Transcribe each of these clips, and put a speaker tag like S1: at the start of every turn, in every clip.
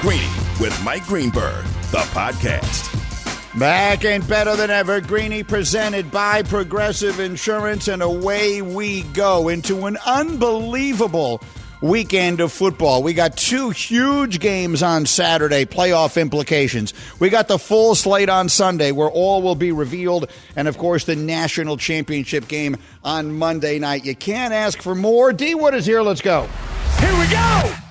S1: Greeny with Mike Greenberg, the podcast.
S2: Back and better than ever, Greeny presented by Progressive Insurance, and away we go into an unbelievable weekend of football. We got two huge games on Saturday, playoff implications. We got the full slate on Sunday, where all will be revealed, and of course, the national championship game on Monday night. You can't ask for more. D Wood is here. Let's go.
S1: Here we go!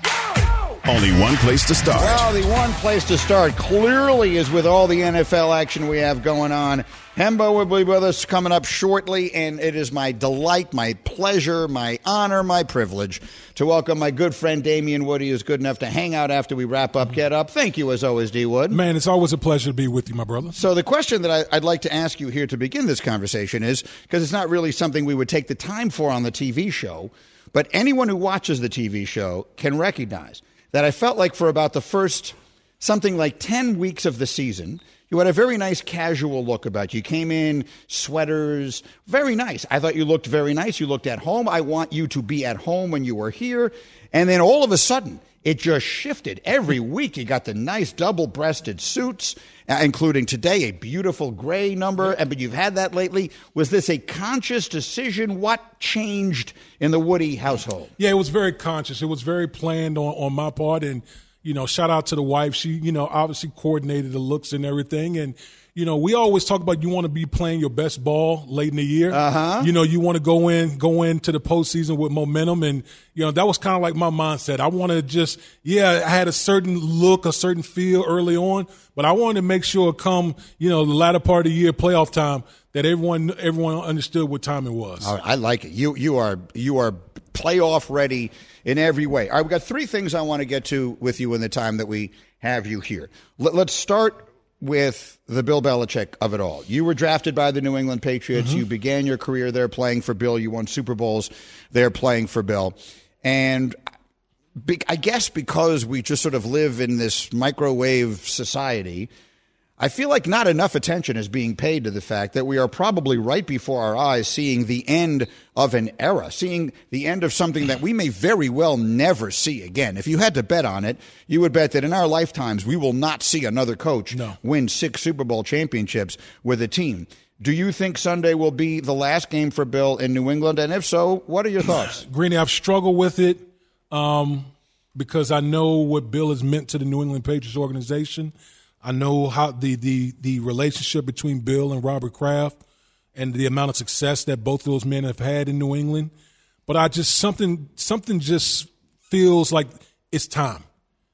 S1: Only one place to start.
S2: Well, the one place to start clearly is with all the NFL action we have going on. Hembo will be with us coming up shortly, and it is my delight, my pleasure, my honor, my privilege to welcome my good friend Damien Woody, who's good enough to hang out after we wrap up Get Up. Thank you, as always, D Wood.
S3: Man, it's always a pleasure to be with you, my brother.
S2: So, the question that I, would like to ask you here to begin this conversation is because it's not really something we would take the time for on the TV show, but anyone who watches the TV show can recognize that I felt like for about the first something like 10 weeks of the season, you had a very nice casual look about you. You came in sweaters, very nice. I thought you looked very nice. You looked at home. I want you to be at home when you were here. And then all of a sudden, it just shifted. Every week, you got the nice double breasted suits, uh, including today a beautiful gray number. And but you've had that lately. Was this a conscious decision? What changed in the Woody household?
S3: Yeah, it was very conscious. It was very planned on, on my part. And, you know, shout out to the wife. She, you know, obviously coordinated the looks and everything. And, you know, we always talk about you want to be playing your best ball late in the year.
S2: Uh-huh.
S3: You know, you want to go in, go into the postseason with momentum, and you know that was kind of like my mindset. I want to just, yeah, I had a certain look, a certain feel early on, but I wanted to make sure come, you know, the latter part of the year, playoff time, that everyone everyone understood what time it was.
S2: I like it. You you are you are playoff ready in every way. All right, we've got three things I want to get to with you in the time that we have you here. Let, let's start with the Bill Belichick of it all. You were drafted by the New England Patriots. Mm-hmm. You began your career there playing for Bill. You won Super Bowls there playing for Bill. And I guess because we just sort of live in this microwave society, I feel like not enough attention is being paid to the fact that we are probably right before our eyes seeing the end of an era, seeing the end of something that we may very well never see again. If you had to bet on it, you would bet that in our lifetimes we will not see another coach
S3: no.
S2: win six Super Bowl championships with a team. Do you think Sunday will be the last game for Bill in New England? And if so, what are your thoughts?
S3: Greeny, I've struggled with it um, because I know what Bill has meant to the New England Patriots organization. I know how the, the, the relationship between Bill and Robert Kraft and the amount of success that both of those men have had in New England. But I just something something just feels like it's time.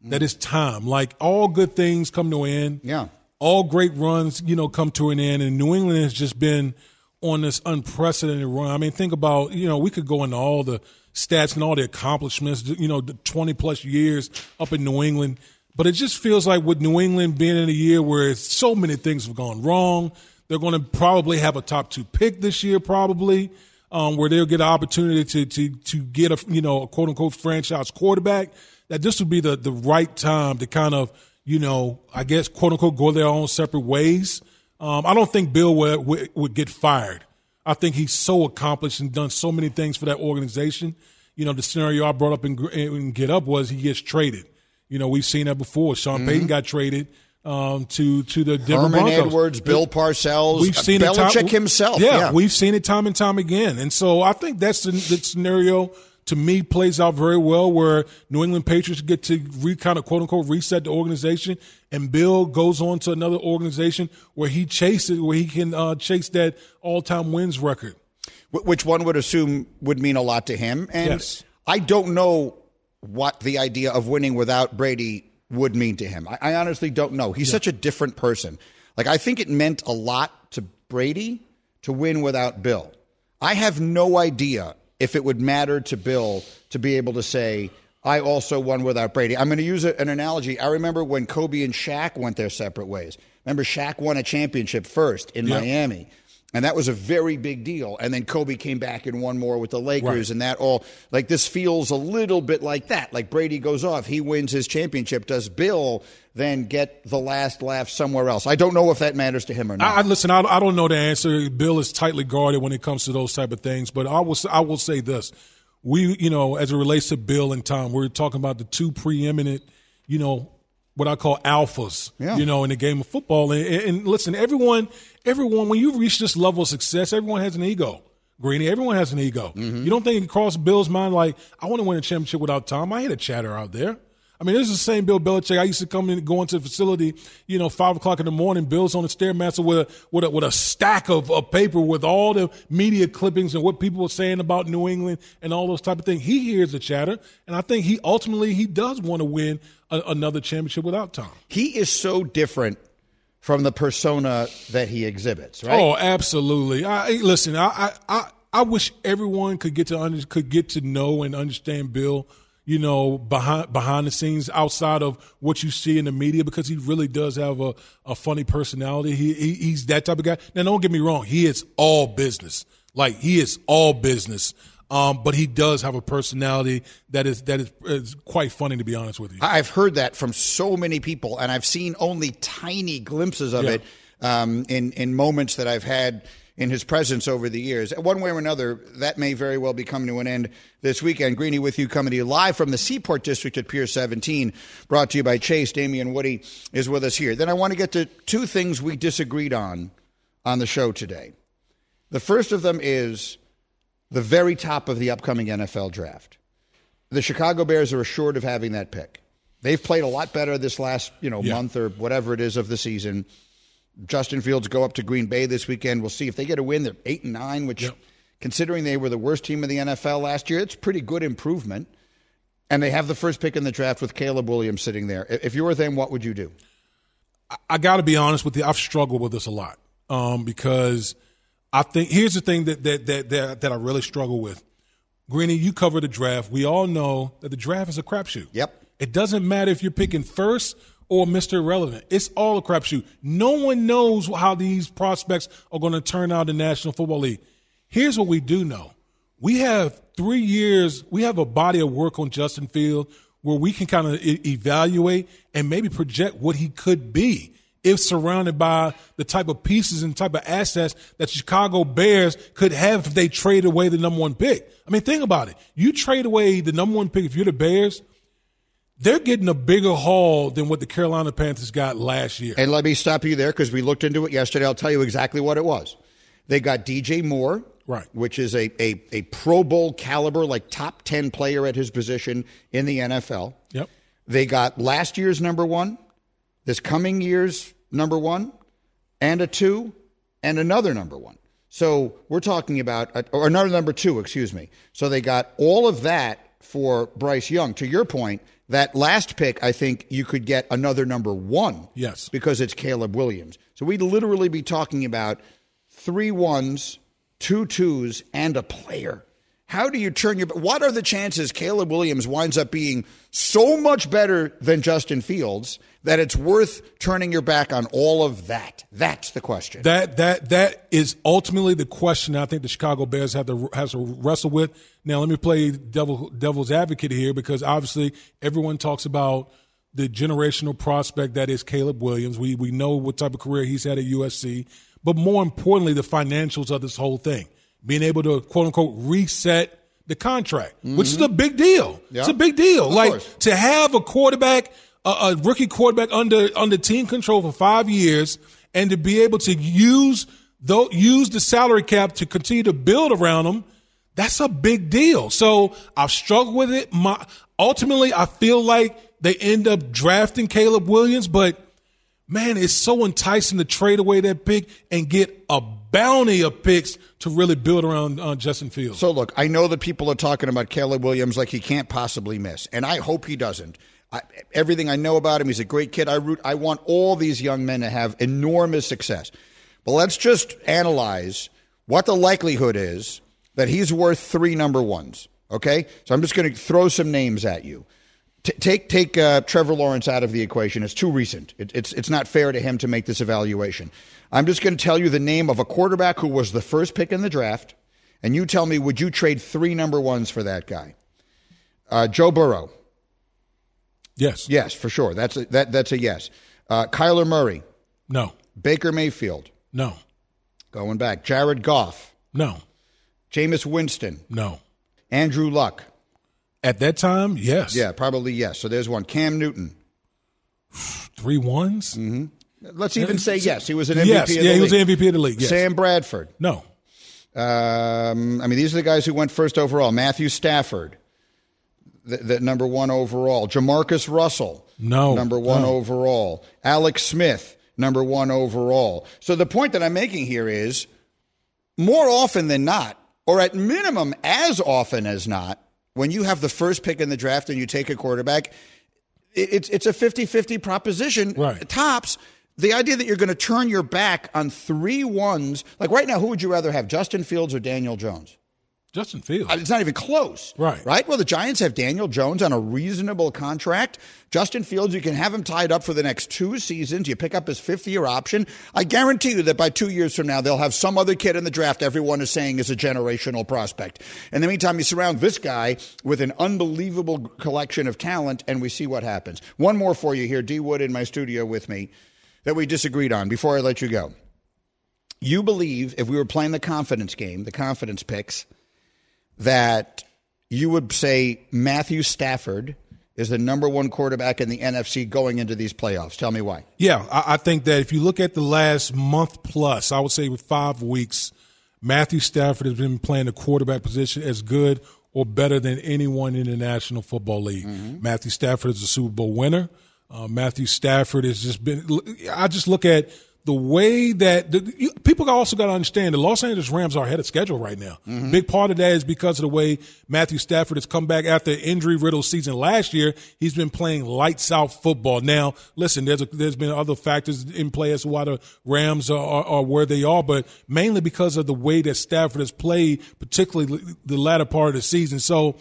S3: Mm. That it's time. Like all good things come to an end.
S2: Yeah.
S3: All great runs, you know, come to an end. And New England has just been on this unprecedented run. I mean, think about, you know, we could go into all the stats and all the accomplishments, you know, the 20 plus years up in New England. But it just feels like with New England being in a year where so many things have gone wrong, they're going to probably have a top two pick this year, probably, um, where they'll get an opportunity to to to get a you know a quote unquote franchise quarterback. That this would be the the right time to kind of you know I guess quote unquote go their own separate ways. Um, I don't think Bill would, would would get fired. I think he's so accomplished and done so many things for that organization. You know, the scenario I brought up in, in Get Up was he gets traded. You know, we've seen that before. Sean mm-hmm. Payton got traded um, to to the Denver
S2: Herman
S3: Broncos.
S2: Edwards, Bill Parcells,
S3: we've seen
S2: Belichick
S3: it time,
S2: himself.
S3: Yeah,
S2: yeah,
S3: we've seen it time and time again. And so I think that's the, the, scenario to me plays out very well where New England Patriots get to re kind of quote unquote reset the organization and Bill goes on to another organization where he chases where he can uh, chase that all time wins record.
S2: Which one would assume would mean a lot to him. And
S3: yes.
S2: I don't know what the idea of winning without Brady would mean to him. I, I honestly don't know. He's yeah. such a different person. Like, I think it meant a lot to Brady to win without Bill. I have no idea if it would matter to Bill to be able to say, I also won without Brady. I'm going to use an analogy. I remember when Kobe and Shaq went their separate ways. Remember, Shaq won a championship first in yep. Miami. And that was a very big deal. And then Kobe came back and won more with the Lakers, right. and that all like this feels a little bit like that. Like Brady goes off, he wins his championship. Does Bill then get the last laugh somewhere else? I don't know if that matters to him or not.
S3: I, listen, I, I don't know the answer. Bill is tightly guarded when it comes to those type of things, but I will I will say this: we, you know, as it relates to Bill and Tom, we're talking about the two preeminent, you know, what I call alphas, yeah. you know, in the game of football. And, and, listen, everyone, everyone, when you reach this level of success, everyone has an ego. Greeny, everyone has an ego. Mm-hmm. You don't think it crossed Bill's mind like, I want to win a championship without Tom. I hate a chatter out there. I mean, this is the same Bill Belichick. I used to come in, go into the facility, you know, five o'clock in the morning. Bill's on the stairmaster with a, with a, with a stack of, of paper with all the media clippings and what people were saying about New England and all those type of things. He hears the chatter, and I think he ultimately he does want to win a, another championship without Tom.
S2: He is so different from the persona that he exhibits, right?
S3: Oh, absolutely. I, listen, I, I, I wish everyone could get to under, could get to know and understand Bill you know, behind behind the scenes outside of what you see in the media because he really does have a, a funny personality. He, he he's that type of guy. Now, don't get me wrong, he is all business. Like he is all business. Um, but he does have a personality that is that is, is, quite funny to be honest with you.
S2: I've heard that from so many people, and I've seen only tiny glimpses of yeah. it um, in in moments that I've had in his presence over the years. One way or another, that may very well be coming to an end this weekend. Greeny with you, coming to you live from the Seaport District at Pier 17, brought to you by Chase. Damien Woody is with us here. Then I want to get to two things we disagreed on on the show today. The first of them is the very top of the upcoming NFL draft. The Chicago Bears are assured of having that pick. They've played a lot better this last, you know, yeah. month or whatever it is of the season. Justin Fields go up to Green Bay this weekend. We'll see if they get a win. They're eight and nine, which, yep. considering they were the worst team in the NFL last year, it's pretty good improvement. And they have the first pick in the draft with Caleb Williams sitting there. If you were them, what would you do?
S3: I got to be honest with you. I've struggled with this a lot um, because I think here's the thing that that that that, that I really struggle with. Greeny, you cover the draft. We all know that the draft is a crapshoot.
S2: Yep.
S3: It doesn't matter if you're picking first or Mr. Irrelevant. It's all a crapshoot. No one knows how these prospects are going to turn out in the National Football League. Here's what we do know. We have three years, we have a body of work on Justin Field where we can kind of e- evaluate and maybe project what he could be if surrounded by the type of pieces and type of assets that Chicago Bears could have if they trade away the number one pick. I mean, think about it. You trade away the number one pick if you're the Bears – they're getting a bigger haul than what the Carolina Panthers got last year.
S2: And let me stop you there because we looked into it yesterday. I'll tell you exactly what it was. They got DJ Moore,
S3: right,
S2: which is a, a, a Pro Bowl caliber, like top 10 player at his position in the NFL.
S3: Yep.
S2: They got last year's number one, this coming year's number one, and a two, and another number one. So we're talking about, or another number two, excuse me. So they got all of that for Bryce Young. To your point, that last pick, I think you could get another number one.
S3: Yes.
S2: Because it's Caleb Williams. So we'd literally be talking about three ones, two twos, and a player. How do you turn your. What are the chances Caleb Williams winds up being so much better than Justin Fields that it's worth turning your back on all of that? That's the question.
S3: That that that is ultimately the question I think the Chicago Bears have to has to wrestle with. Now let me play devil devil's advocate here because obviously everyone talks about the generational prospect that is Caleb Williams. We we know what type of career he's had at USC, but more importantly, the financials of this whole thing being able to quote unquote reset the contract, mm-hmm. which is a big deal. Yeah. It's a big deal.
S2: Of
S3: like
S2: course.
S3: to have a quarterback, a, a, rookie quarterback under under team control for five years, and to be able to use though use the salary cap to continue to build around them. That's a big deal. So I've struggled with it. My, ultimately, I feel like they end up drafting Caleb Williams, but man, it's so enticing to trade away that pick and get a bounty of picks to really build around uh, Justin Fields.
S2: So, look, I know that people are talking about Caleb Williams like he can't possibly miss, and I hope he doesn't. I, everything I know about him, he's a great kid. I root. I want all these young men to have enormous success. But let's just analyze what the likelihood is that he's worth three number ones. Okay, so I'm just going to throw some names at you. T- take take uh, Trevor Lawrence out of the equation. It's too recent. It, it's it's not fair to him to make this evaluation. I'm just going to tell you the name of a quarterback who was the first pick in the draft, and you tell me would you trade three number ones for that guy? Uh, Joe Burrow.
S3: Yes.
S2: Yes, for sure. That's a, that that's a yes. Uh, Kyler Murray,
S3: No.
S2: Baker Mayfield,
S3: No.
S2: going back. Jared Goff,
S3: No.
S2: Jameis Winston,
S3: No.
S2: Andrew Luck.
S3: At that time, yes.
S2: Yeah, probably yes. So there's one. Cam Newton.
S3: Three ones?
S2: Let's even say yes. He was an MVP.
S3: Yes.
S2: of the
S3: Yeah, he was the MVP of the league. Yes.
S2: Sam Bradford.
S3: No.
S2: Um, I mean, these are the guys who went first overall. Matthew Stafford, the, the number one overall. Jamarcus Russell,
S3: No.
S2: number one
S3: No.
S2: overall. Alex Smith, number one overall. So the point that I'm making here is more often than not, or at minimum as often as not, when you have the first pick in the draft and you take a quarterback, it's it's a 50-50 proposition
S3: Right.
S2: tops the idea that you're going to turn your back on three ones like right now who would you rather have justin fields or daniel jones?
S3: Justin Fields.
S2: It's not even close.
S3: Right.
S2: right? Well the giants have daniel jones on a reasonable contract. Justin fields you can have him tied up for the next two seasons. You pick up his fifth year option. I guarantee you that by two years from now they'll have some other kid in the draft everyone is saying is a generational prospect. In the meantime you surround this guy with an unbelievable collection of talent and we see what happens. One more for you here d wood in my studio with me that we disagreed on before i let you go you believe if we were playing the confidence game the confidence picks that you would say Matthew Stafford is the number one quarterback in the NFC going into these playoffs. Tell me why.
S3: Yeah, I, I think that if you look at the last month plus, I would say with five weeks, Matthew Stafford has been playing the quarterback position as good or better than anyone in the National Football League. Mm-hmm. Matthew Stafford is a Super Bowl winner. Uh, Matthew Stafford has just been. I just look at the way that the, you, people also got to understand the Los Angeles Rams are ahead of schedule right now. Big part of that is because of the way Matthew Stafford has come back after injury riddled season last year. He's been playing lights out football. Now, listen, there's a, there's been other factors in play as to why the Rams are, are, are where they are, but mainly because of the way that Stafford has played, particularly the latter part of the season. So.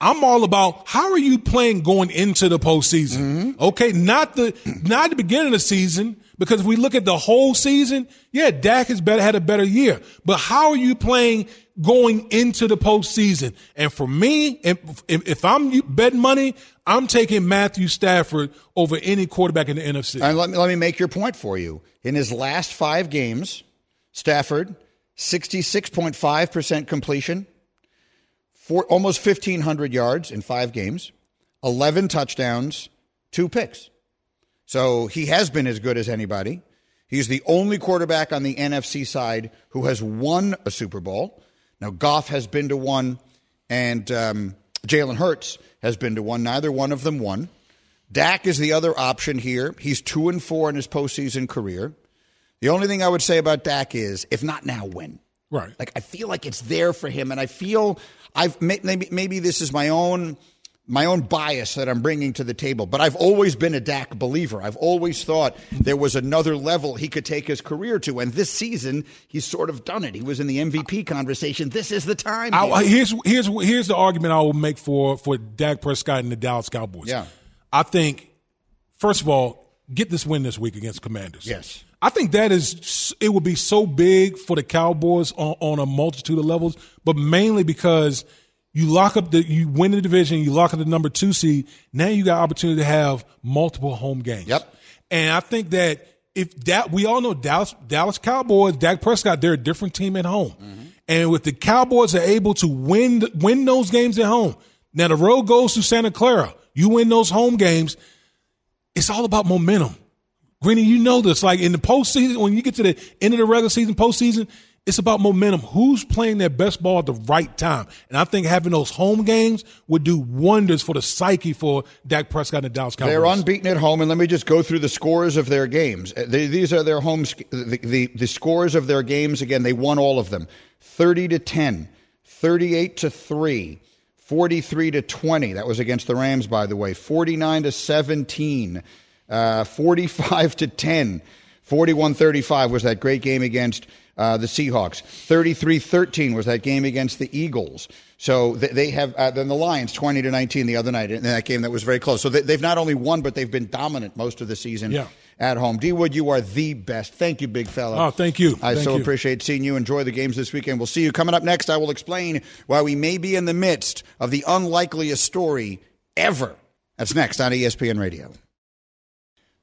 S3: I'm all about how are you playing going into the postseason? Mm-hmm. Okay, not the not the beginning of the season because if we look at the whole season, yeah, Dak has better had a better year. But how are you playing going into the postseason? And for me, if, if, I'm betting money, I'm taking Matthew Stafford over any quarterback in the NFC.
S2: And let me, let me make your point for you. In his last five games, Stafford, 66.5% completion, four, almost 1,500 yards in five games, 11 touchdowns, two picks. So he has been as good as anybody. He's the only quarterback on the NFC side who has won a Super Bowl. Now, Goff has been to one, and um, Jalen Hurts has been to one. Neither one of them won. Dak is the other option here. He's two and four in his postseason career. The only thing I would say about Dak is, if not now, when?
S3: right.
S2: Like I feel like it's there for him, and I feel I've maybe maybe this is my own my own bias that I'm bringing to the table, but I've always been a Dak believer. I've always thought there was another level he could take his career to, and this season he's sort of done it. He was in the MVP conversation. This is the time.
S3: I, here's here's here's the argument I will make for for Dak Prescott and the Dallas Cowboys.
S2: Yeah.
S3: I think first of all, get this win this week against Commanders.
S2: Yes.
S3: I think that is it would be so big for the Cowboys on, on a multitude of levels, but mainly because you lock up the you win the division, you lock up the number two seed. Now you got opportunity to have multiple home games.
S2: Yep.
S3: And I think that if that we all know Dallas Dallas Cowboys, Dak Prescott, they're a different team at home. Mm-hmm. And if the Cowboys are able to win win those games at home, now the road goes to Santa Clara. You win those home games, it's all about momentum. Greeny, you know this. Like in the postseason, when you get to the end of the regular season, postseason, it's about momentum. Who's playing their best ball at the right time? And I think having those home games would do wonders for the psyche for Dak Prescott and the Dallas Cowboys.
S2: They're unbeaten at home, and let me just go through the scores of their games. Uh, they- these are their home the, the the scores of their games. Again, they won all of them: thirty to 10, 38 to three, 43 to twenty. That was against the Rams, by the way. Forty nine to seventeen, uh, forty five to ten. 41-35 was that great game against uh, the Seahawks. 33 13 was that game against the Eagles. So they, they have, uh, then the Lions 20 to 19 the other night in that game that was very close. So they, have not only won, but they've been dominant most of the season.
S3: Yeah.
S2: At home. D Wood, you are the best. Thank you, big fella.
S3: Oh, thank you.
S2: I
S3: thank
S2: so
S3: you.
S2: appreciate seeing you. Enjoy the games this weekend. We'll see you coming up next. I will explain why we may be in the midst of the unlikeliest story ever. That's next on ESPN Radio.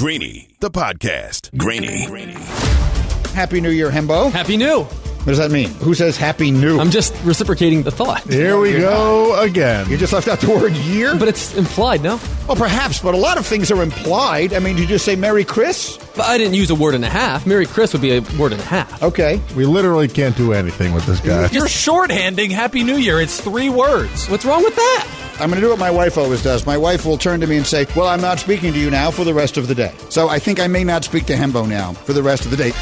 S1: Greeny, the podcast. Greeny.
S2: Happy New Year, Hembo.
S4: Happy New.
S2: What does that mean? Who says Happy New?
S4: I'm just reciprocating the thought.
S5: Here we go again.
S2: you just left out the word year?
S4: But it's implied, no?
S2: well, perhaps, but a lot of things are implied. I mean, you just say Merry Chris?
S4: But I didn't use a word and a half. Merry Chris would be a word and a half.
S2: Okay.
S5: We literally can't do anything with this guy.
S6: You're shorthanding Happy New Year. It's three words.
S4: What's wrong with that?
S2: I'm going to do what my wife always does. My wife will turn to me and say, Well, I'm not speaking to you now for the rest of the day. So I think I may not speak to Hembo now for the rest of the day.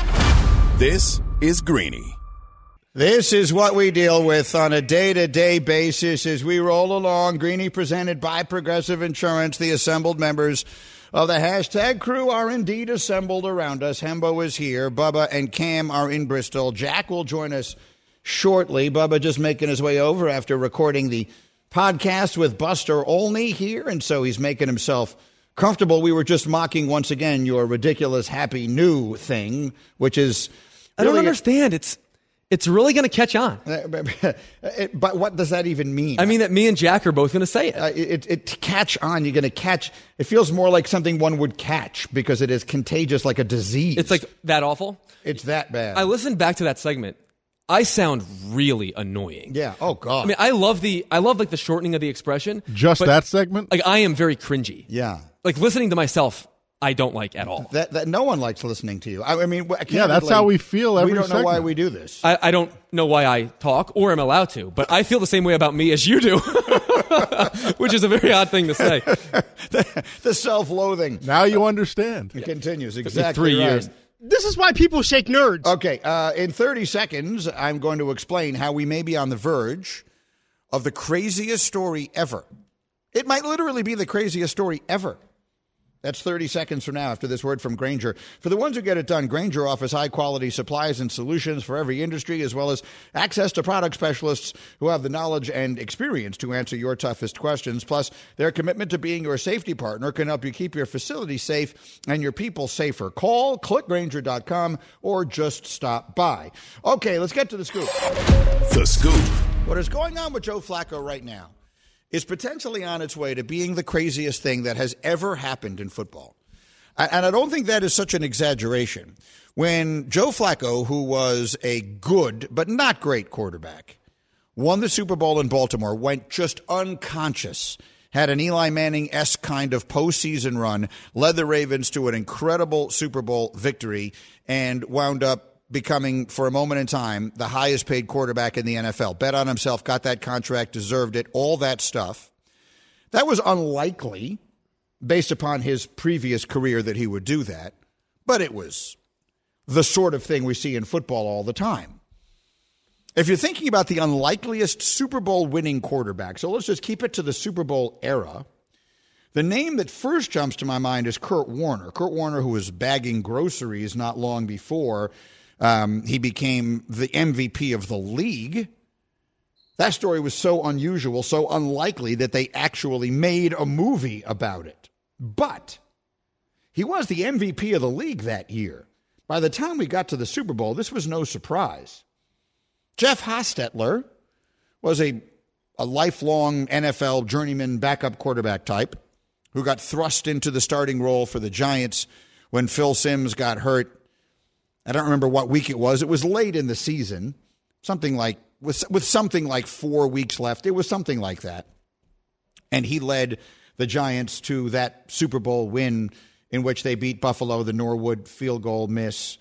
S1: This is Greeny.
S2: This is what we deal with on a day to day basis as we roll along. Greeny presented by Progressive Insurance. The assembled members of the hashtag crew are indeed assembled around us. Hembo is here. Bubba and Cam are in Bristol. Jack will join us shortly. Bubba just making his way over after recording the podcast with Buster Olney here, and so he's making himself comfortable. We were just mocking once again your ridiculous happy new thing, which is
S4: I don't
S2: really a-
S4: understand. It's it's really going to catch on.
S2: But what does that even mean?
S4: I mean that me and Jack are both going to say it.
S2: uh, it, it to catch on. You're going to catch. It feels more like something one would catch because it is contagious, like a disease.
S4: It's like that awful.
S2: it's that bad.
S4: I listened back to that segment. I sound really annoying.
S2: yeah. Oh God.
S4: I mean, I love the I love like the shortening of the expression.
S5: Just that segment?
S4: Like I am very cringy.
S2: yeah.
S4: Like listening to myself, I don't like at all.
S2: That, that no one likes listening to you. I, I mean, I
S5: Yeah, that's how we feel every
S2: We don't know why we do this.
S4: I, I don't know why I talk or am allowed to, but I feel the same way about me as you do, which is a very odd thing to say.
S2: the self-loathing
S5: Now you understand.
S2: It continues. Exactly.
S4: three
S2: right.
S4: years.
S7: This is why people shake nerds.
S2: Okay, uh, in 30 seconds, I'm going to explain how we may be on the verge of the craziest story ever. It might literally be the craziest story ever. That's 30 seconds from now after this word from Grainger. For the ones who get it done, Grainger offers high quality supplies and solutions for every industry, as well as access to product specialists who have the knowledge and experience to answer your toughest questions. Plus, their commitment to being your safety partner can help you keep your facility safe and your people safer. Call clickgrainger.com or just stop by. Okay, let's get to the scoop.
S1: The Scoop
S2: What is going on with Joe Flacco right now is potentially on its way to being the craziest thing that has ever happened in football. And I don't think that is such an exaggeration. When Joe Flacco, who was a good but not great quarterback, won the Super Bowl in Baltimore, went just unconscious, had an Eli Manning esque kind of postseason run, led the Ravens to an incredible Super Bowl victory, and wound up becoming, for a moment in time, the highest paid quarterback in the NFL. Bet on himself, got that contract, deserved it, all that stuff. That was unlikely based upon his previous career that he would do that, but it was the sort of thing we see in football all the time. If you're thinking about the unlikeliest Super Bowl winning quarterback, so let's just keep it to the Super Bowl era. The name that first jumps to my mind is Kurt Warner. Kurt Warner, who was bagging groceries not long before um, he became the MVP of the league. That story was so unusual, so unlikely that they actually made a movie about it. But he was the MVP of the league that year. By the time we got to the Super Bowl, this was no surprise. Jeff Hostetler was a, a lifelong NFL journeyman backup quarterback type who got thrust into the starting role for the Giants when Phil Simms got hurt I don't remember what week it was. It was late in the season, something like with with something like four weeks left. It was something like that, and he led the Giants to that Super Bowl win in which they beat Buffalo, the Norwood field goal miss.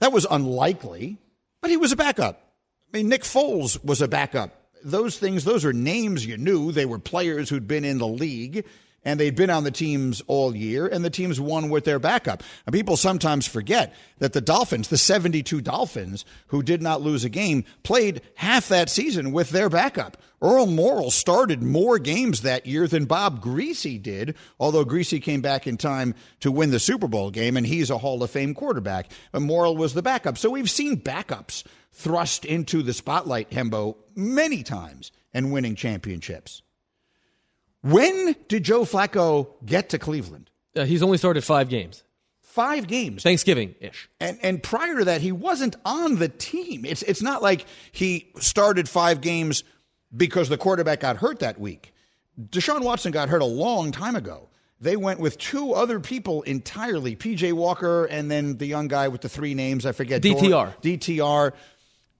S2: That was unlikely, but he was a backup. I mean, Nick Foles was a backup. Those things, those are names you knew. They were players who'd been in the league and they'd been on the teams all year, and the teams won with their backup. And people sometimes forget that the Dolphins, the 72 Dolphins, who did not lose a game, played half that season with their backup. Earl Morrall started more games that year than Bob Griese did, although Griese came back in time to win the Super Bowl game, and he's a Hall of Fame quarterback. But Morrall was the backup. So we've seen backups thrust into the spotlight, Hembo, many times and winning championships. When did Joe Flacco get to Cleveland?
S4: Uh, he's only started five games.
S2: Five games.
S4: Thanksgiving ish.
S2: And and prior to that, he wasn't on the team. It's it's not like he started five games because the quarterback got hurt that week. Deshaun Watson got hurt a long time ago. They went with two other people entirely, PJ Walker and then the young guy with the three names, I forget.
S4: DTR.
S2: Dor- DTR.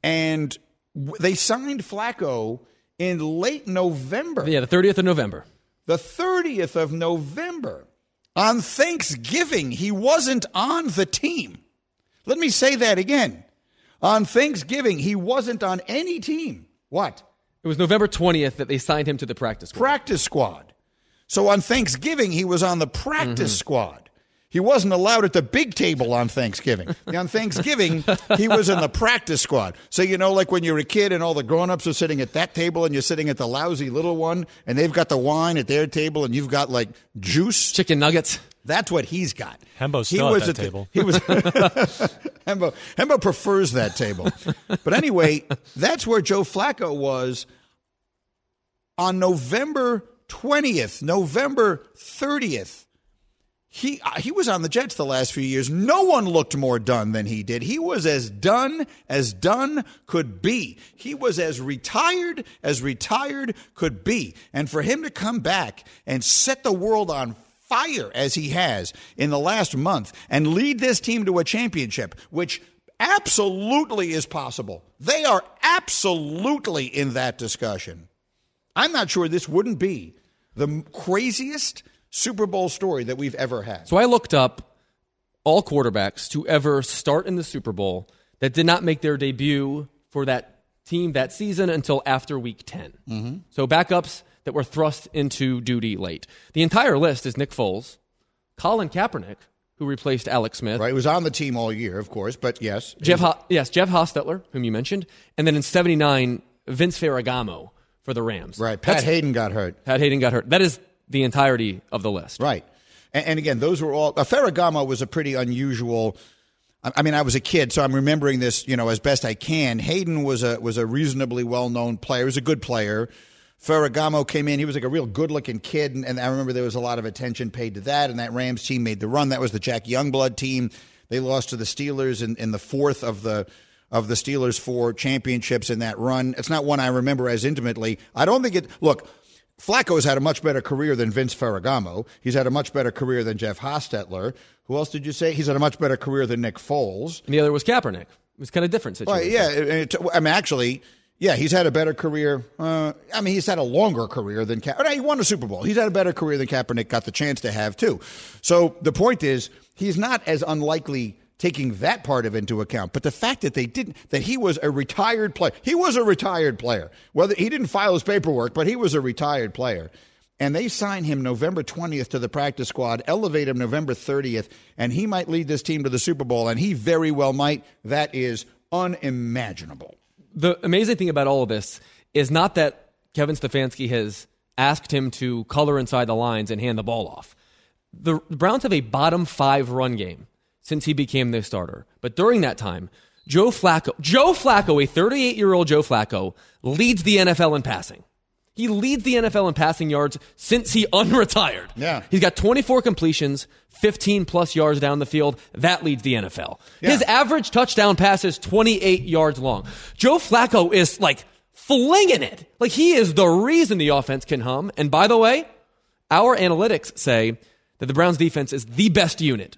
S2: And they signed Flacco in late November.
S4: Yeah, the 30th of November.
S2: The 30th of November. On Thanksgiving, he wasn't on the team. Let me say that again. On Thanksgiving, he wasn't on any team. What?
S4: It was November 20th that they signed him to the practice squad.
S2: Practice squad. So on Thanksgiving, he was on the practice mm-hmm. squad. He wasn't allowed at the big table on Thanksgiving. on Thanksgiving, he was in the practice squad. So, you know, like when you're a kid and all the grown ups are sitting at that table and you're sitting at the lousy little one and they've got the wine at their table and you've got like juice,
S4: chicken nuggets.
S2: That's what he's got.
S6: Hembo's still he was at that at table.
S2: The, he was Hembo. Hembo prefers that table. But anyway, that's where Joe Flacco was on November 20th, November 30th he uh, he was on the Jets the last few years. No one looked more done than he did. He was as done as done could be. He was as retired as retired could be. And for him to come back and set the world on fire as he has in the last month and lead this team to a championship, which absolutely is possible. They are absolutely in that discussion. I'm not sure this wouldn't be the craziest Super Bowl story that we've ever had.
S4: So I looked up all quarterbacks to ever start in the Super Bowl that did not make their debut for that team that season until after week 10. Mm-hmm. So backups that were thrust into duty late. The entire list is Nick Foles, Colin Kaepernick, who replaced Alex Smith.
S2: Right, he was on the team all year, of course, but yes.
S4: Jeff Ho- yes, Jeff Hostetler, whom you mentioned, and then in 79 Vince Ferragamo for the Rams.
S2: Right, Pat That's, Haden got hurt.
S4: Pat Haden got hurt. That is the entirety of the list.
S2: Right. And, and again, those were all. Uh, Ferragamo was a pretty unusual. I mean, I was a kid, so I'm remembering this, you know, as best I can. Haden was a was a reasonably well known player. He was a good player. Ferragamo came in. He was like a real good looking kid, and, and, I remember there was a lot of attention paid to that. And that Rams team made the run. That was the Jack Youngblood team. They lost to the Steelers in, in the fourth of the of the Steelers for championships in that run. It's not one I remember as intimately. I don't think it. Look, Flacco's had a much better career than Vince Ferragamo. He's had a much better career than Jeff Hostetler. Who else did you say? He's had a much better career than Nick Foles.
S4: And the other was Kaepernick. It was kind of different
S2: Well,
S4: situation.
S2: yeah, it- I mean, actually, yeah, he's had a better career. Uh, I mean, he's had a longer career than Ka- no, He won a Super Bowl. He's had a better career than Kaepernick got the chance to have too. So the point is, he's not as unlikely taking that part of into account. But the fact that they didn't, that he was a retired player, he was a retired player. Whether he didn't file his paperwork, but he was a retired player. And they sign him November 20th to the practice squad, elevate him November 30th, and he might lead this team to the Super Bowl, and he very well might. That is unimaginable.
S4: the amazing thing about all of this is not that Kevin Stefanski has asked him to color inside the lines and hand the ball off. The Browns have a bottom five run game since he became their starter. But during that time, Joe Flacco, Joe Flacco, a 38 year old Joe Flacco, leads the NFL in passing. He leads the NFL in passing yards since he unretired.
S2: Yeah.
S4: He's got 24 completions, 15 plus yards down the field. That leads the NFL.
S2: Yeah.
S4: His average touchdown pass is 28 yards long. Joe Flacco is like flinging it. Like he is the reason the offense can hum. And by the way, our analytics say that the Browns defense is the best unit,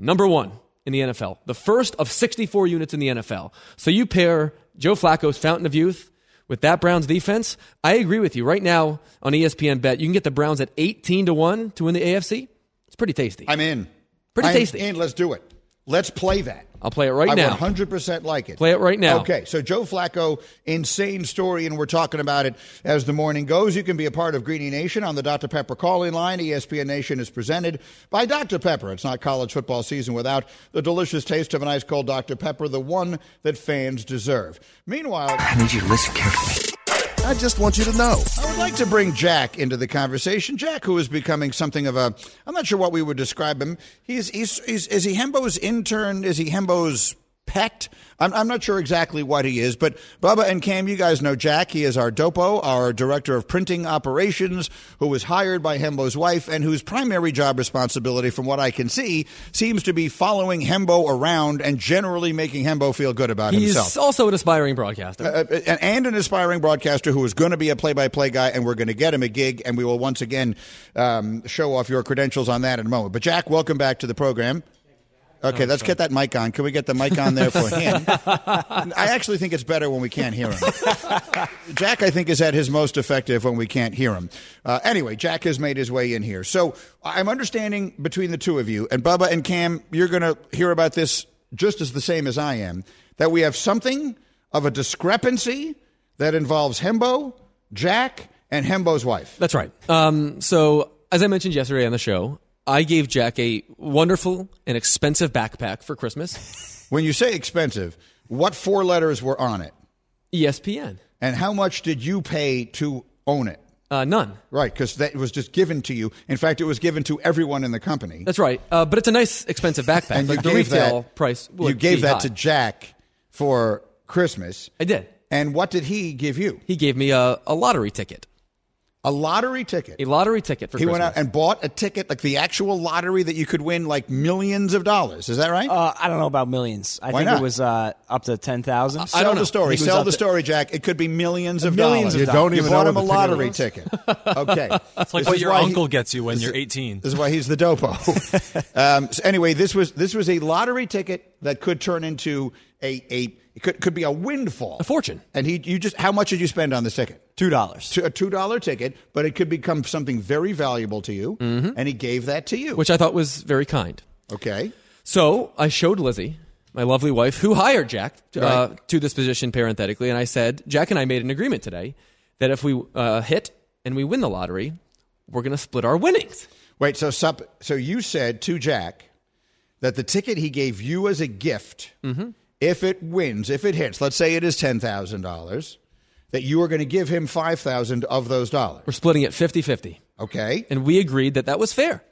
S4: number one in the NFL, the first of 64 units in the NFL. So you pair Joe Flacco's fountain of youth with that Browns defense. I agree with you. Right now on ESPN Bet, you can get the Browns at 18 to 1 to win the AFC. It's pretty tasty.
S2: I'm in.
S4: Pretty
S2: I'm
S4: tasty.
S2: in. Let's do it. Let's play that.
S4: I'll play it right now.
S2: I
S4: now.
S2: 100% like it.
S4: Play it right now.
S2: Okay, so Joe Flacco, insane story, and we're talking about it as the morning goes. You can be a part of Greeny Nation on the Dr. Pepper calling line. ESPN Nation is presented by Dr. Pepper. It's not college football season without the delicious taste of an ice cold Dr. Pepper, the one that fans deserve. Meanwhile,
S8: I need you to listen carefully.
S1: I just want you to know.
S2: I would like to bring Jack into the conversation. Jack, who is becoming something of a, I'm not sure what we would describe him. He's, he's, he's is he Hembo's intern? Is he Hembo's pet? I'm, I'm not sure exactly what he is, but Bubba and Cam, you guys know Jack. He is our dopo, our director of printing operations, who was hired by Hembo's wife and whose primary job responsibility, from what I can see, seems to be following Hembo around and generally making Hembo feel good about
S4: He's
S2: himself.
S4: He's also an aspiring broadcaster.
S2: Uh, and, and an aspiring broadcaster who is going to be a play-by-play guy, and we're going to get him a gig, and we will once again um, show off your credentials on that in a moment. But Jack, welcome back to the program. Okay, let's get that mic on. Can we get the mic on there for him? I actually think it's better when we can't hear him. Jack, I think, is at his most effective when we can't hear him. Uh, anyway, Jack has made his way in here. So I'm understanding between the two of you, and Bubba and Cam, you're going to hear about this just as the same as I am, that we have something of a discrepancy that involves Hembo, Jack, and Hembo's wife.
S4: That's right. Um, so, as I mentioned yesterday on the show, I gave Jack a wonderful and expensive backpack for Christmas.
S2: When you say expensive, what four letters were on it?
S4: ESPN.
S2: And how much did you pay to own it?
S4: Uh, none.
S2: Right, because that was just given to you. In fact, it was given to everyone in the company.
S4: That's right. Uh, but it's a nice, expensive backpack.
S2: and you
S4: like the retail
S2: that,
S4: price.
S2: You gave that
S4: high.
S2: to Jack for Christmas.
S4: I did.
S2: And what did he give you?
S4: He gave me a, a lottery ticket.
S2: A lottery ticket.
S4: A lottery ticket for sure.
S2: he
S4: Christmas.
S2: went out and bought a ticket, like the actual lottery that you could win like millions of dollars. Is that right?
S9: Uh, I don't know about millions. I
S2: Why
S9: think
S2: not?
S9: it was uh, up to ten thousand.
S2: I Sell the story. Sell the story, Jack. It could be millions of
S9: Millions
S2: dollars.
S9: of
S5: You
S9: dollars.
S5: don't
S2: You
S5: even
S2: bought
S5: know
S2: him a
S5: what the
S2: lottery
S5: ticket
S2: ticket. Okay.
S6: It's like
S2: This
S6: what
S2: is
S6: your
S2: why he-
S6: uncle gets you when you're 18.
S2: This is why he's the dopo. um, so anyway, this was this was a lottery ticket that could turn into a a it could could be a windfall,
S4: A fortune.
S2: And he you just how much did you spend on this ticket?
S9: Two dollars.
S2: A two dollar ticket, but it could become something very valuable to you, and he gave that to you.
S4: which I thought was very kind.
S2: okay,
S4: So I showed Lizzie, my lovely wife, who hired Jack uh,
S2: Right.
S4: to this position parenthetically, and I said, Jack and I made an agreement today that if we uh, hit and we win the lottery, we're going to split our winnings.
S2: wait. So sup, so you said to Jack that the ticket he gave you as a gift, if it wins, if it hits, let's say it is ten thousand dollars, that you are going to give him five thousand of those dollars.
S4: We're splitting it 50 50.
S2: Okay.
S4: And we agreed that that was fair.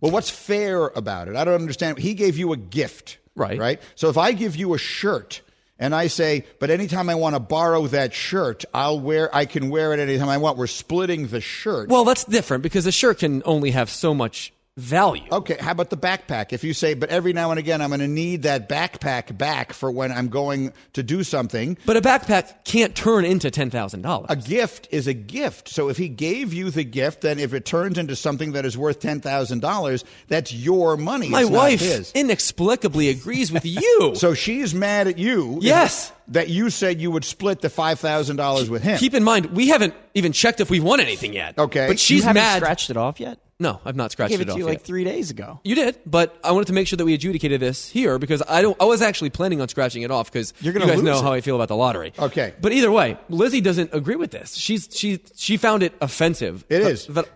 S2: Well, what's fair about it? I don't understand. He gave you a gift.
S4: Right.
S2: Right. So if I give you a shirt and I say, but anytime I want to borrow that shirt, I'll wear, I can wear it anytime I want. We're splitting the shirt.
S4: Well, that's different because the shirt can only have so much value.
S2: Okay, how about the backpack? If you say, but every now and again I'm going to need that backpack back for when I'm going to do something.
S4: But a backpack can't turn into $10,000.
S2: A gift is a gift. So if he gave you the gift, then if it turns into something that is worth ten thousand dollars, that's your money.
S4: My wife inexplicably agrees with you.
S2: So she's mad at you.
S4: Yes.
S2: That you said you would split the five thousand dollars with him.
S4: Keep in mind, we haven't even checked if we've won anything yet.
S2: Okay.
S4: but
S9: you
S4: she's
S9: haven't
S4: mad.
S9: scratched it off yet?
S4: No, I've not scratched
S9: I
S4: scratched
S9: gave it
S4: it
S9: to
S4: off
S9: you
S4: yet.
S9: like three days ago.
S4: You did, but I wanted to make sure that we adjudicated this here because I don't. I was actually planning on scratching it off because
S9: You're
S4: you guys know
S9: it.
S4: how I feel about the lottery.
S2: Okay.
S4: but either way, Lizzie doesn't agree with this. She's she she found it offensive.
S2: It
S4: It
S2: is.
S4: is. That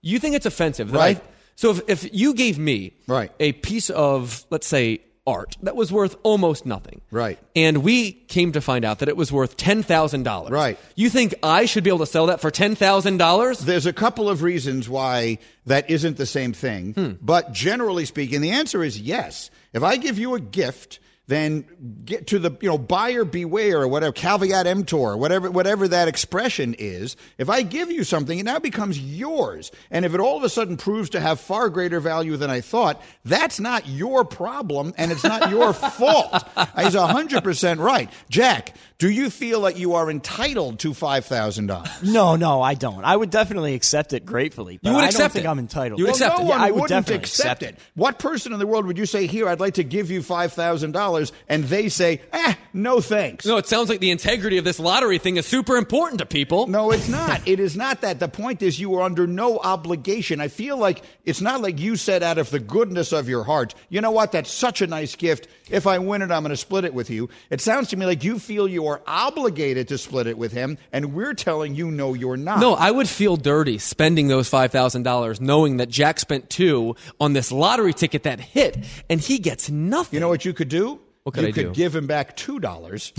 S4: you think it's offensive, that
S2: Right.
S4: I- so if if you gave me
S2: Right.
S4: a piece of let's say art that was worth almost nothing,
S2: Right.
S4: and we came to find out that it was worth ten thousand dollars,
S2: Right.
S4: You think I should be able to sell that for ten thousand dollars?
S2: There's a couple of reasons why that isn't the same thing.
S4: Hmm.
S2: But generally speaking, the answer is yes. If I give you a gift, then get to the you know buyer beware or whatever caveat emptor whatever whatever that expression is if i give you something it now becomes yours and if it all of a sudden proves to have far greater value than i thought that's not your problem and it's not your fault he's 100% right jack do you feel like you are entitled to $5000
S9: No, no, I don't. I would definitely accept it gratefully. But
S4: You would
S9: I
S4: accept
S9: don't think
S4: it.
S9: I'm entitled.
S4: You would
S2: Well,
S4: accept
S2: no
S4: it.
S2: one
S9: Yeah, I would
S2: wouldn't
S9: definitely
S2: accept
S9: accept
S2: it. What person in the world would you say, "Here, I'd like to give you five thousand dollars," and they say, "Eh, no thanks."
S4: No, it sounds like the integrity of this lottery thing is super important to people.
S2: No, it's not. it is not that. The point is, you are under no obligation. I feel like it's not like you said out of the goodness of your heart, you know what? That's such a nice gift. If I win it, I'm going to split it with you. It sounds to me like you feel you are obligated to split it with him, and we're telling you, no, you're not.
S4: No, I would feel dirty spending those $5,000 knowing that Jack spent two on this lottery ticket that hit and he gets nothing.
S2: You know what you could do?
S4: What could
S2: you
S4: I
S2: could
S4: do?
S2: give him back two dollars,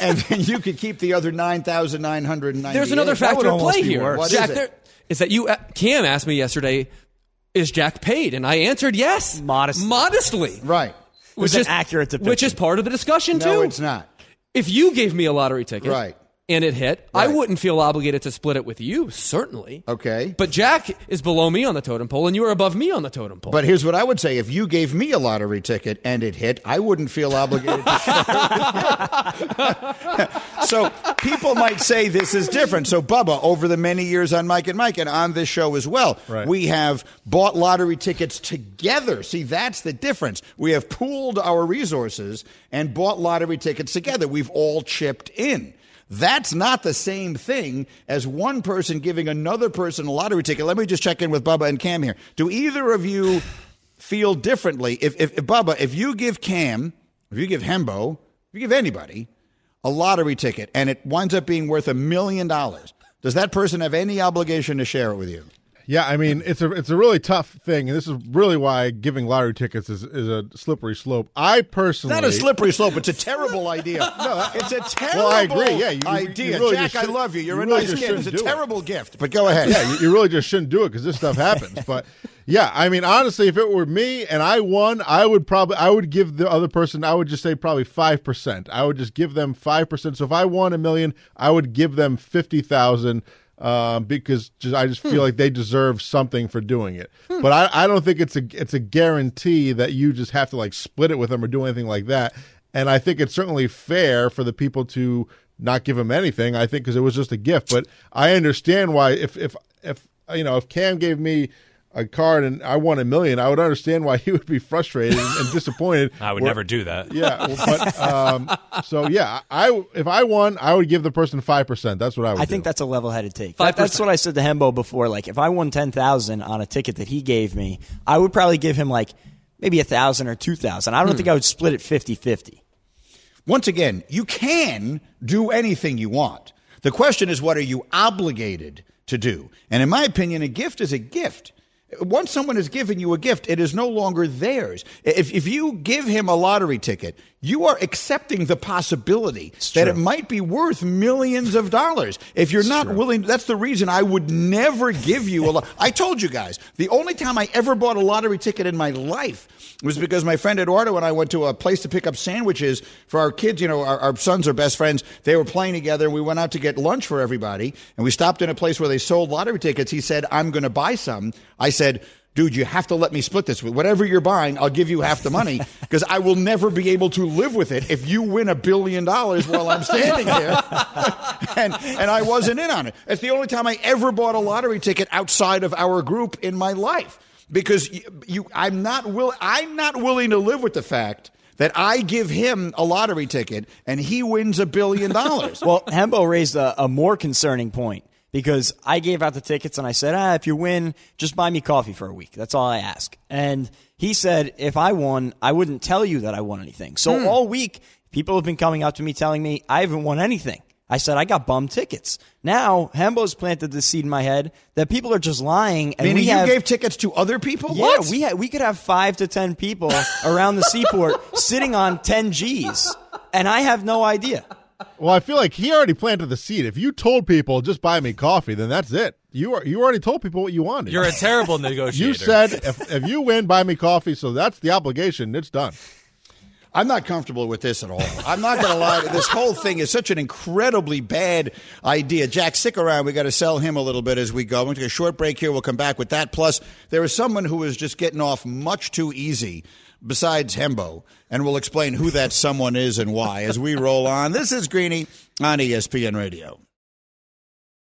S2: and then you could keep the other nine thousand nine hundred and ninety.
S4: There's another factor at play here.
S2: What
S4: Jack,
S2: is
S4: there,
S2: it?
S4: is that you, uh, Cam asked me yesterday, is Jack paid? And I answered yes.
S9: Modestly.
S4: Modestly.
S2: Right.
S4: Which
S9: an
S4: is
S9: accurate depiction.
S4: Which is part of the discussion, too.
S2: No, it's not.
S4: If you gave me a lottery ticket.
S2: Right.
S4: And it hit, I wouldn't feel obligated to split it with you, certainly.
S2: Okay.
S4: But Jack is below me on the totem pole, and you are above me on the totem pole.
S2: But here's what I would say: if you gave me a lottery ticket and it hit, I wouldn't feel obligated to share it with you. so people might say this is different. So Bubba, over the many years on Mike and Mike and on this show as well,
S5: Right.
S2: we have bought lottery tickets together. See, that's the difference. We have pooled our resources and bought lottery tickets together. We've all chipped in. That's not the same thing as one person giving another person a lottery ticket. Let me just check in with Bubba and Cam here. Do either of you feel differently? If, if, if Bubba, if you give Cam, if you give Hembo, if you give anybody a lottery ticket and it winds up being worth a million dollars, does that person have any obligation to share it with you?
S5: Yeah, I mean it's a it's a really tough thing, and this is really why giving lottery tickets is, is a slippery slope. I personally
S2: Not a slippery slope. It's a terrible idea. no, it's a terrible
S5: Well, I agree. Yeah, you- you
S2: idea.
S5: really
S2: Jack, I love you. You're
S5: you
S2: a
S5: really
S2: nice kid. It's a
S5: shouldn't it.
S2: terrible gift. But go ahead.
S5: yeah, you, you really just shouldn't do it because this stuff happens. But yeah, I mean, honestly, if it were me and I won, I would probably I would give the other person I would just say probably five percent. I would just give them five percent. So if I won a million, I would give them fifty thousand. Um, because just I just feel like they deserve something for doing it, but I, I don't think it's a it's a guarantee that you just have to like split it with them or do anything like that. And I think it's certainly fair for the people to not give him anything. I think because it was just a gift. But I understand why if if if you know if Cam gave me a card and I won a million, I would understand why he would be frustrated and, and disappointed.
S6: I would
S5: Where-
S6: never do that.
S5: Yeah, but um, so yeah, I if I won, I would give the person five percent. That's what I would.
S9: I think that's a level-headed take.
S4: 5%.
S9: That- that's what I said to Hembo before. Like, if I won ten thousand on a ticket that he gave me, I would probably give him like maybe a thousand or two thousand. I don't think I would split it 50-50.
S2: Once again, you can do anything you want. The question is, what are you obligated to do? And in my opinion, a gift is a gift. Once someone has given you a gift, it is no longer theirs. If, if you give him a lottery ticket, you are accepting the possibility that it might be worth millions of dollars. If you're not willing, that's the reason I would never give you a lot. I told you guys, the only time I ever bought a lottery ticket in my life was because my friend Eduardo and I went to a place to pick up sandwiches for our kids. You know, our, our sons are best friends. They were playing together. We went out to get lunch for everybody, and we stopped in a place where they sold lottery tickets. He said, I'm going to buy some. I said, dude, you have to let me split this with whatever you're buying. I'll give you half the money because I will never be able to live with it if you win a billion dollars while I'm standing there. and, and I wasn't in on it. It's the only time I ever bought a lottery ticket outside of our group in my life because you, you I'm not will, I'm not willing to live with the fact that I give him a lottery ticket and he wins a billion dollars.
S9: Well, Hembo raised a, a more concerning point because I gave out the tickets and I said, ah, if you win, just buy me coffee for a week. That's all I ask. And he said, if I won, I wouldn't tell you that I won anything. So all week, people have been coming up to me telling me I haven't won anything. I said, I got bum tickets. Now, Hembo's planted the seed in my head that people are just lying. And
S2: Meaning
S9: we
S2: you
S9: have,
S2: gave tickets to other people?
S9: yeah,
S2: What?
S9: we ha- we could have five to ten people around the seaport sitting on ten G's, and I have no idea.
S5: Well, I feel like he already planted the seed. If you told people just buy me coffee, then that's it. You are you already told people what you wanted.
S6: You're a terrible negotiator.
S5: you said if, if you win, buy me coffee. So that's the obligation. It's done.
S2: I'm not comfortable with this at all. I'm not going to lie. This whole thing is such an incredibly bad idea. Jack, stick around. We got to sell him a little bit as we go. We'll take a short break here. We'll come back with that. Plus, there is someone who is just getting off much too easy besides Hembo, and we'll explain who that someone is and why as we roll on. This is Greeny on ESPN Radio.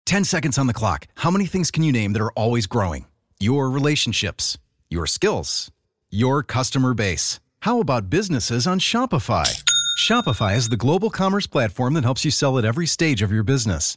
S8: 10 seconds on the clock. How many things can you name that are always growing? Your relationships, your skills, your customer base. How about businesses on Shopify? Shopify is the global commerce platform that helps you sell at every stage of your business.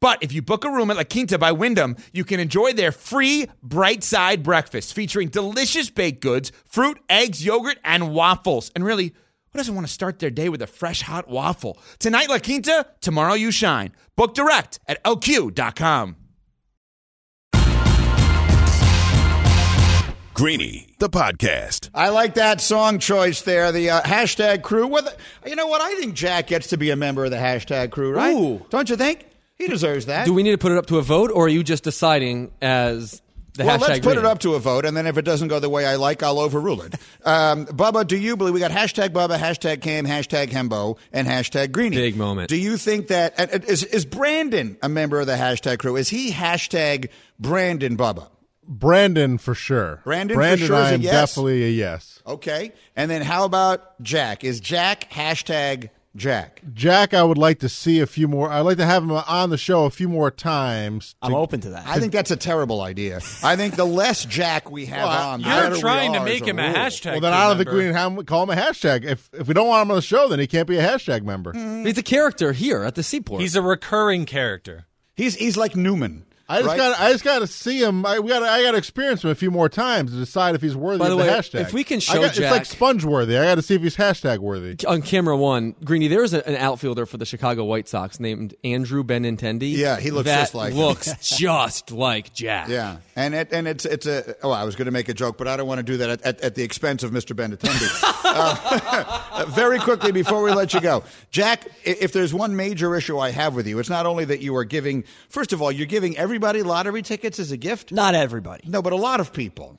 S10: But if you book a room at La Quinta by Wyndham, you can enjoy their free bright side breakfast featuring delicious baked goods, fruit, eggs, yogurt, and waffles. And really, who doesn't want to start their day with a fresh hot waffle? Tonight, La Quinta, tomorrow, you shine. Book direct at lq.com.
S1: Greeny, the podcast.
S2: I like that song choice there. The uh, hashtag crew. Whether, you know what? I think Jack gets to be a member of the hashtag crew, right?
S4: Ooh.
S2: Don't you think? He deserves that.
S4: Do we need to put it up to a vote, or are you just deciding as the
S2: well,
S4: hashtag?
S2: Well, let's put it up to a vote, and then if it doesn't go the way I like, I'll overrule it. Um, Bubba, do you believe we got hashtag Bubba, hashtag Cam, hashtag Hembo, and hashtag Greeny?
S4: Big moment.
S2: Do you think that and- and is is Brandon a member of the hashtag crew? Is he hashtag Brandon Bubba?
S5: Brandon for sure.
S2: Brandon for
S5: Brandon,
S2: sure is
S5: I
S2: a
S5: am
S2: yes?
S5: definitely a yes.
S2: Okay, and then how about Jack? Is Jack hashtag Jack?
S5: Jack, I would like to see a few more. I'd like to have him on the show a few more times.
S9: I'm open to that.
S2: I think that's a terrible idea. I think the less Jack we have
S5: Well,
S2: on, the
S6: You're
S2: better we
S6: trying to make him a
S2: rule.
S6: hashtag.
S5: Well, then I don't think
S6: member.
S5: we can have, call him a hashtag. If if we don't want him on the show, then he can't be a hashtag member.
S4: He's a character here at the Seaport.
S6: He's a recurring character.
S2: He's he's like Newman.
S5: I just
S2: right?
S5: got I just got to see him. I we got I got to experience him a few more times to decide if he's worthy
S4: By the
S5: of the
S4: way,
S5: hashtag.
S4: if we can show
S5: got, it's like sponge worthy. I got to see if he's hashtag worthy.
S4: on camera one, Greeny, there's a, an outfielder for the Chicago White Sox named Andrew Benintendi.
S2: Yeah, he looks just like
S4: looks just like Jack.
S2: Yeah, and it, and it's it's a. Oh, I was going to make a joke, but I don't want to do that at, at, at the expense of Mr. Benintendi. uh, very quickly before we let you go, Jack. If there's one major issue I have with you, it's not only that you are giving. First of all, you're giving everybody lottery tickets as a gift.
S9: Not everybody.
S2: No, but a lot of people.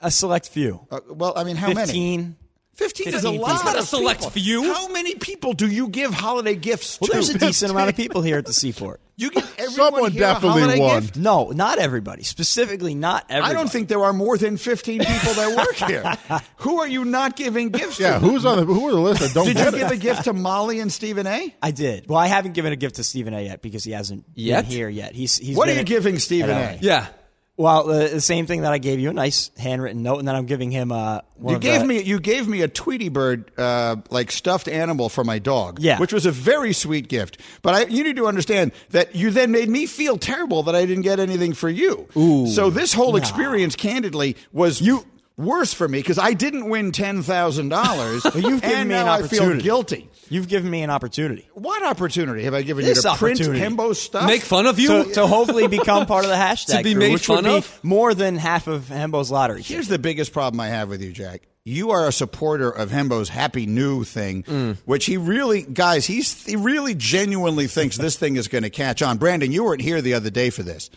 S9: A select few.
S2: Uh, well, I mean, how many?
S9: 15.
S2: 15 is a lot.
S9: people. It's not a
S2: of
S4: select
S2: people.
S4: few.
S2: How many people do you give holiday gifts
S9: Well,
S2: to?
S9: there's a decent amount of people here at the seaport.
S2: You give everyone
S5: Someone
S2: here
S5: definitely
S2: holiday
S5: won.
S2: gift?
S9: No, not everybody. Specifically, not everybody.
S2: I don't think there are more than 15 people that work here. who are you not giving gifts to?
S5: Yeah,
S2: to?
S5: who's on the who are the list that don't
S2: Did you
S5: get
S2: give
S5: it?
S2: a gift to Molly and Stephen A?
S9: I did. Well, I haven't given a gift to Stephen A. yet because he hasn't
S4: Yet?
S9: been here yet. He's he's.
S2: What are you
S9: at-
S2: giving Stephen A?
S4: Yeah.
S9: Well, uh, the same thing that I gave you, a nice handwritten note, and then I'm giving him uh, one
S2: You gave
S9: the-
S2: me you gave me a Tweety bird uh, like stuffed animal for my dog,
S9: Yeah.
S2: which was a very sweet gift. But I, you need to understand that you then made me feel terrible that I didn't get anything for you.
S9: Ooh.
S2: so this whole experience, candidly, was you worse for me because I didn't win ten thousand dollars.
S9: Well, you've given
S2: and
S9: me
S2: now
S9: an
S2: I feel
S9: opportunity.
S2: guilty.
S9: You've given me an opportunity
S2: What opportunity have I given
S9: This
S2: you to print
S9: opportunity.
S2: Hembo stuff?
S4: Make fun of you?
S9: to, to hopefully become part of the hashtag
S4: To be
S9: crew,
S4: made
S9: which
S4: fun
S9: would be
S4: of?
S9: more than half of Hembo's lottery.
S2: Here's the biggest problem I have with you, Jack. You are a supporter of Hembo's Happy New thing,
S4: Mm.
S2: which he really, guys, he's he really genuinely thinks this thing is going to catch on. Brandon, you weren't here the other day for this.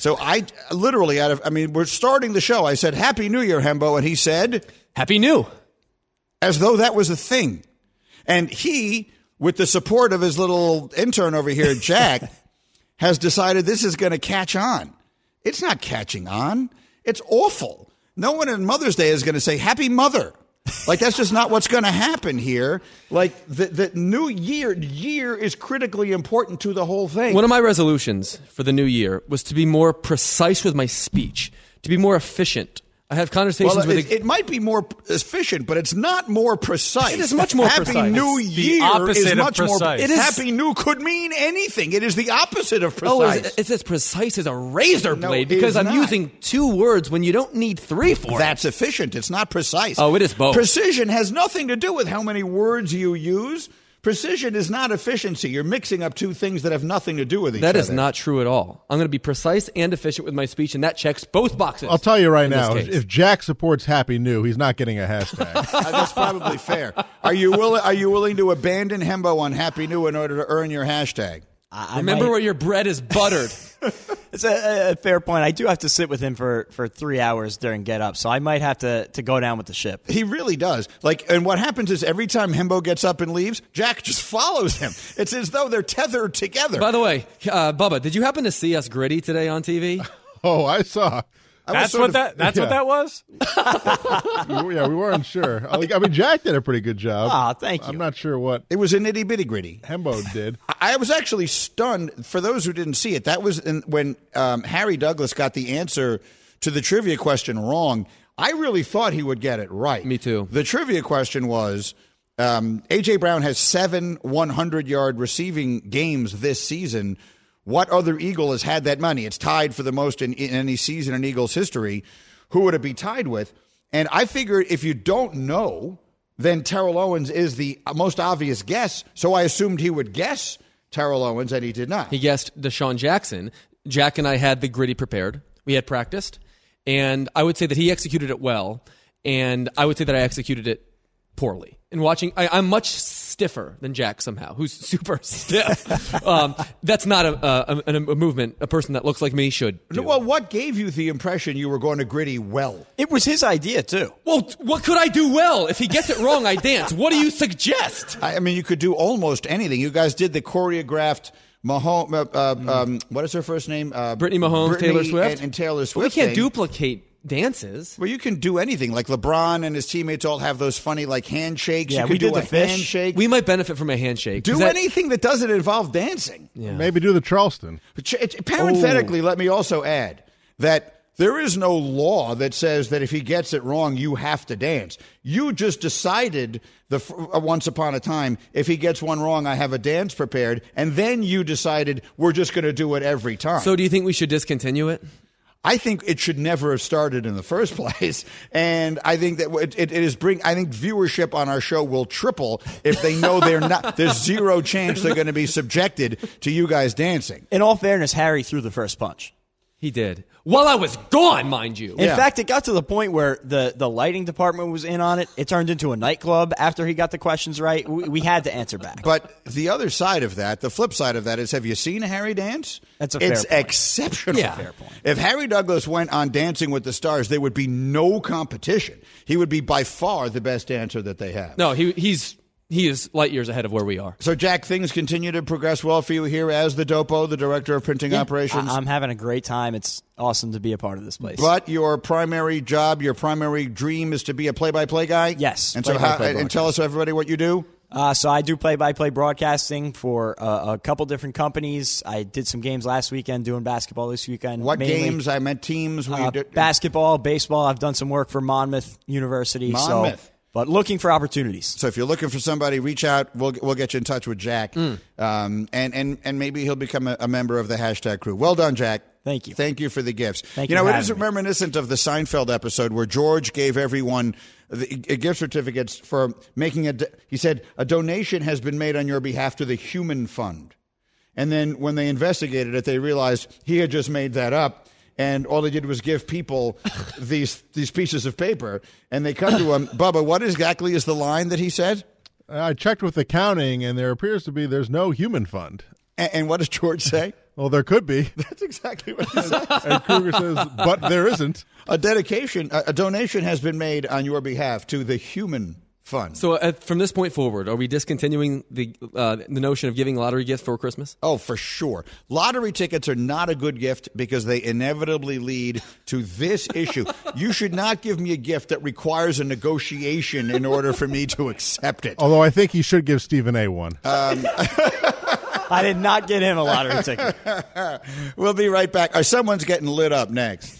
S2: So I literally out of, I mean, we're starting the show. I said, Happy New Year, Hembo. And he said,
S4: Happy New.
S2: as though that was a thing. And he, with the support of his little intern over here, Jack, has decided this is going to catch on. It's not catching on. It's awful. No one on Mother's Day is going to say Happy Mother. Like that's just not what's going to happen here. Like the the New Year year is critically important to the whole thing.
S4: One of my resolutions for the new year was to be more precise with my speech, to be more efficient. I have conversations
S2: well,
S4: with
S2: it,
S4: a-
S2: it might be more efficient, but it's not more precise.
S4: It is much more precise.
S2: Happy
S4: precise.
S2: New
S4: It's
S6: the
S2: Year
S6: opposite
S2: is much more.
S6: precise.
S2: It
S6: It
S2: is,
S6: is-
S2: Happy New could mean anything. It is the opposite of oh, precise.
S4: Oh, it's, it's as precise as a razor blade
S2: it
S4: because I'm
S2: not.
S4: using two words when you don't need three for it.
S2: That's efficient. It's not precise.
S4: Oh, it is both.
S2: Precision has nothing to do with how many words you use. Precision is not efficiency. You're mixing up two things that have nothing to do with each
S4: That
S2: other.
S4: That is not true at all. I'm going to be precise and efficient with my speech, and that checks both boxes.
S5: I'll tell you right now, if Jack supports Happy New, he's not getting a hashtag.
S2: Uh, that's probably fair. Are you willing? Are you willing to abandon Hembo on Happy New in order to earn your hashtag?
S9: I, I
S4: Remember
S9: might-
S4: where your bread is buttered.
S9: It's a, a fair point. I do have to sit with him for, for three hours during Get Up, so I might have to, to go down with the ship.
S2: He really does. Like, and what happens is every time Hembo gets up and leaves, Jack just follows him. It's as though they're tethered together.
S4: By the way, uh, Bubba, did you happen to see us griddy today on TV?
S5: oh, I saw.
S2: I
S6: That's what
S2: of-
S6: that. That's
S5: yeah.
S6: what that was.
S5: Yeah, we weren't sure. I mean, Jack did a pretty good job.
S9: Ah, thank you.
S5: I'm not sure what
S2: It was a nitty bitty gritty.
S5: Hembo did.
S2: I was actually stunned. For those who didn't see it, that was in, when um, Harry Douglas got the answer to the trivia question wrong. I really thought he would get it right.
S4: Me too.
S2: The trivia question was um, A.J. Brown has seven 100 yard receiving games this season. What other Eagle has had that money? It's tied for the most in, in any season in Eagles history. Who would it be tied with? And I figured if you don't know, then Terrell Owens is the most obvious guess. So I assumed he would guess Terrell Owens, and he did not.
S4: He guessed DeSean Jackson. Jack and I had the griddy prepared. We had practiced, and I would say that he executed it well, and I would say that I executed it poorly. And watching, I, I'm much stiffer than Jack somehow, who's super stiff. um, that's not a, a, a, a movement a person that looks like me should. Do.
S2: Well, what gave you the impression you were going to griddy well?
S9: It was his idea, too.
S4: Well, what could I do well? If he gets it wrong, I dance. What do you suggest?
S2: I, I mean, you could do almost anything. You guys did the choreographed Mahomes. Uh, uh, um, what is her first name? Uh,
S4: Brittany Mahomes,
S2: Brittany
S4: Taylor Swift,
S2: and, and Taylor Swift.
S4: Well, we can't
S2: thing.
S4: duplicate dances.
S2: Well, you can do anything. Like LeBron and his teammates all have those funny like handshakes.
S9: Yeah,
S2: you could
S9: we
S2: do
S9: did
S2: a
S9: the fish.
S2: handshake.
S4: We might benefit from a handshake.
S2: do
S4: that-
S2: anything that doesn't involve dancing.
S4: Yeah.
S5: Maybe do the Charleston.
S2: Ch- it- Parenthetically, let me also add that there is no law that says that if he gets it wrong, you have to dance. You just decided the uh, once upon a time, if he gets one wrong, I have a dance prepared, and then you decided we're just going to do it every time.
S4: So, do you think we should discontinue it?
S2: I think it should never have started in the first place, and I think that it, it, is bring. I think viewership on our show will triple if they know they're not. There's zero chance they're going to be subjected to you guys dancing.
S9: In all fairness, Harry threw the first punch.
S4: He did. While I was gone, mind you.
S9: In fact, it got to the point where the, the lighting department was in on it. It turned into a nightclub after he got the questions right. We, we had to answer back.
S2: But the other side of that, the flip side of that is, have you seen Harry dance?
S9: That's a fair
S2: It's
S9: point.
S2: exceptional.
S9: Yeah. Fair point.
S2: If Harry Douglas went on Dancing with the Stars, there would be no competition. He would be by far the best dancer that they have.
S4: No, he he's he is light years ahead of where we are.
S2: So, Jack, things continue to progress well for you here as the Dopo, the director of printing operations.
S9: I, am having a great time. It's awesome to be a part of this place.
S2: But your primary job, your primary dream is to be a play-by-play guy.
S9: Yes,
S2: and so how, and tell us everybody what you do.
S9: Uh, so I do play-by-play broadcasting for uh, a couple different companies. I did some games last weekend, doing basketball this weekend.
S2: What
S9: mainly.
S2: games? I meant teams.
S9: Uh,
S2: you did,
S9: basketball, baseball. I've done some work for Monmouth University.
S2: Monmouth.
S9: So, but looking for opportunities.
S2: So if you're looking for somebody, reach out. We'll we'll get you in touch with Jack,
S9: Mm.
S2: um, and and and maybe he'll become a, a member of the hashtag crew. Well done, Jack.
S9: Thank you.
S2: Thank you for the gifts.
S9: Thank
S2: you
S9: you
S2: know, it is
S9: me.
S2: reminiscent of the Seinfeld episode where George gave everyone the, uh, gift certificates for making a. He said a donation has been made on your behalf to the Human Fund, and then when they investigated it, they realized he had just made that up. And all they did was give people these these pieces of paper, and they come to him. Bubba, what exactly is the line that he said?
S5: Uh, I checked with accounting, and there appears to be there's no human fund.
S2: And, and what does George say?
S5: Well, there could be.
S2: That's exactly what he said.
S5: and Kruger says, but there isn't.
S2: A dedication, a, a donation has been made on your behalf to the Human Fund.
S4: So uh, from this point forward, are we discontinuing the uh, the notion of giving lottery gifts for Christmas?
S2: Oh, for sure. Lottery tickets are not a good gift because they inevitably lead to this issue. You should not give me a gift that requires a negotiation in order for me to accept it.
S5: Although I think he should give Stephen A one.
S2: Um,
S9: I did not get him a lottery ticket.
S2: we'll be right back. Or someone's getting lit up next.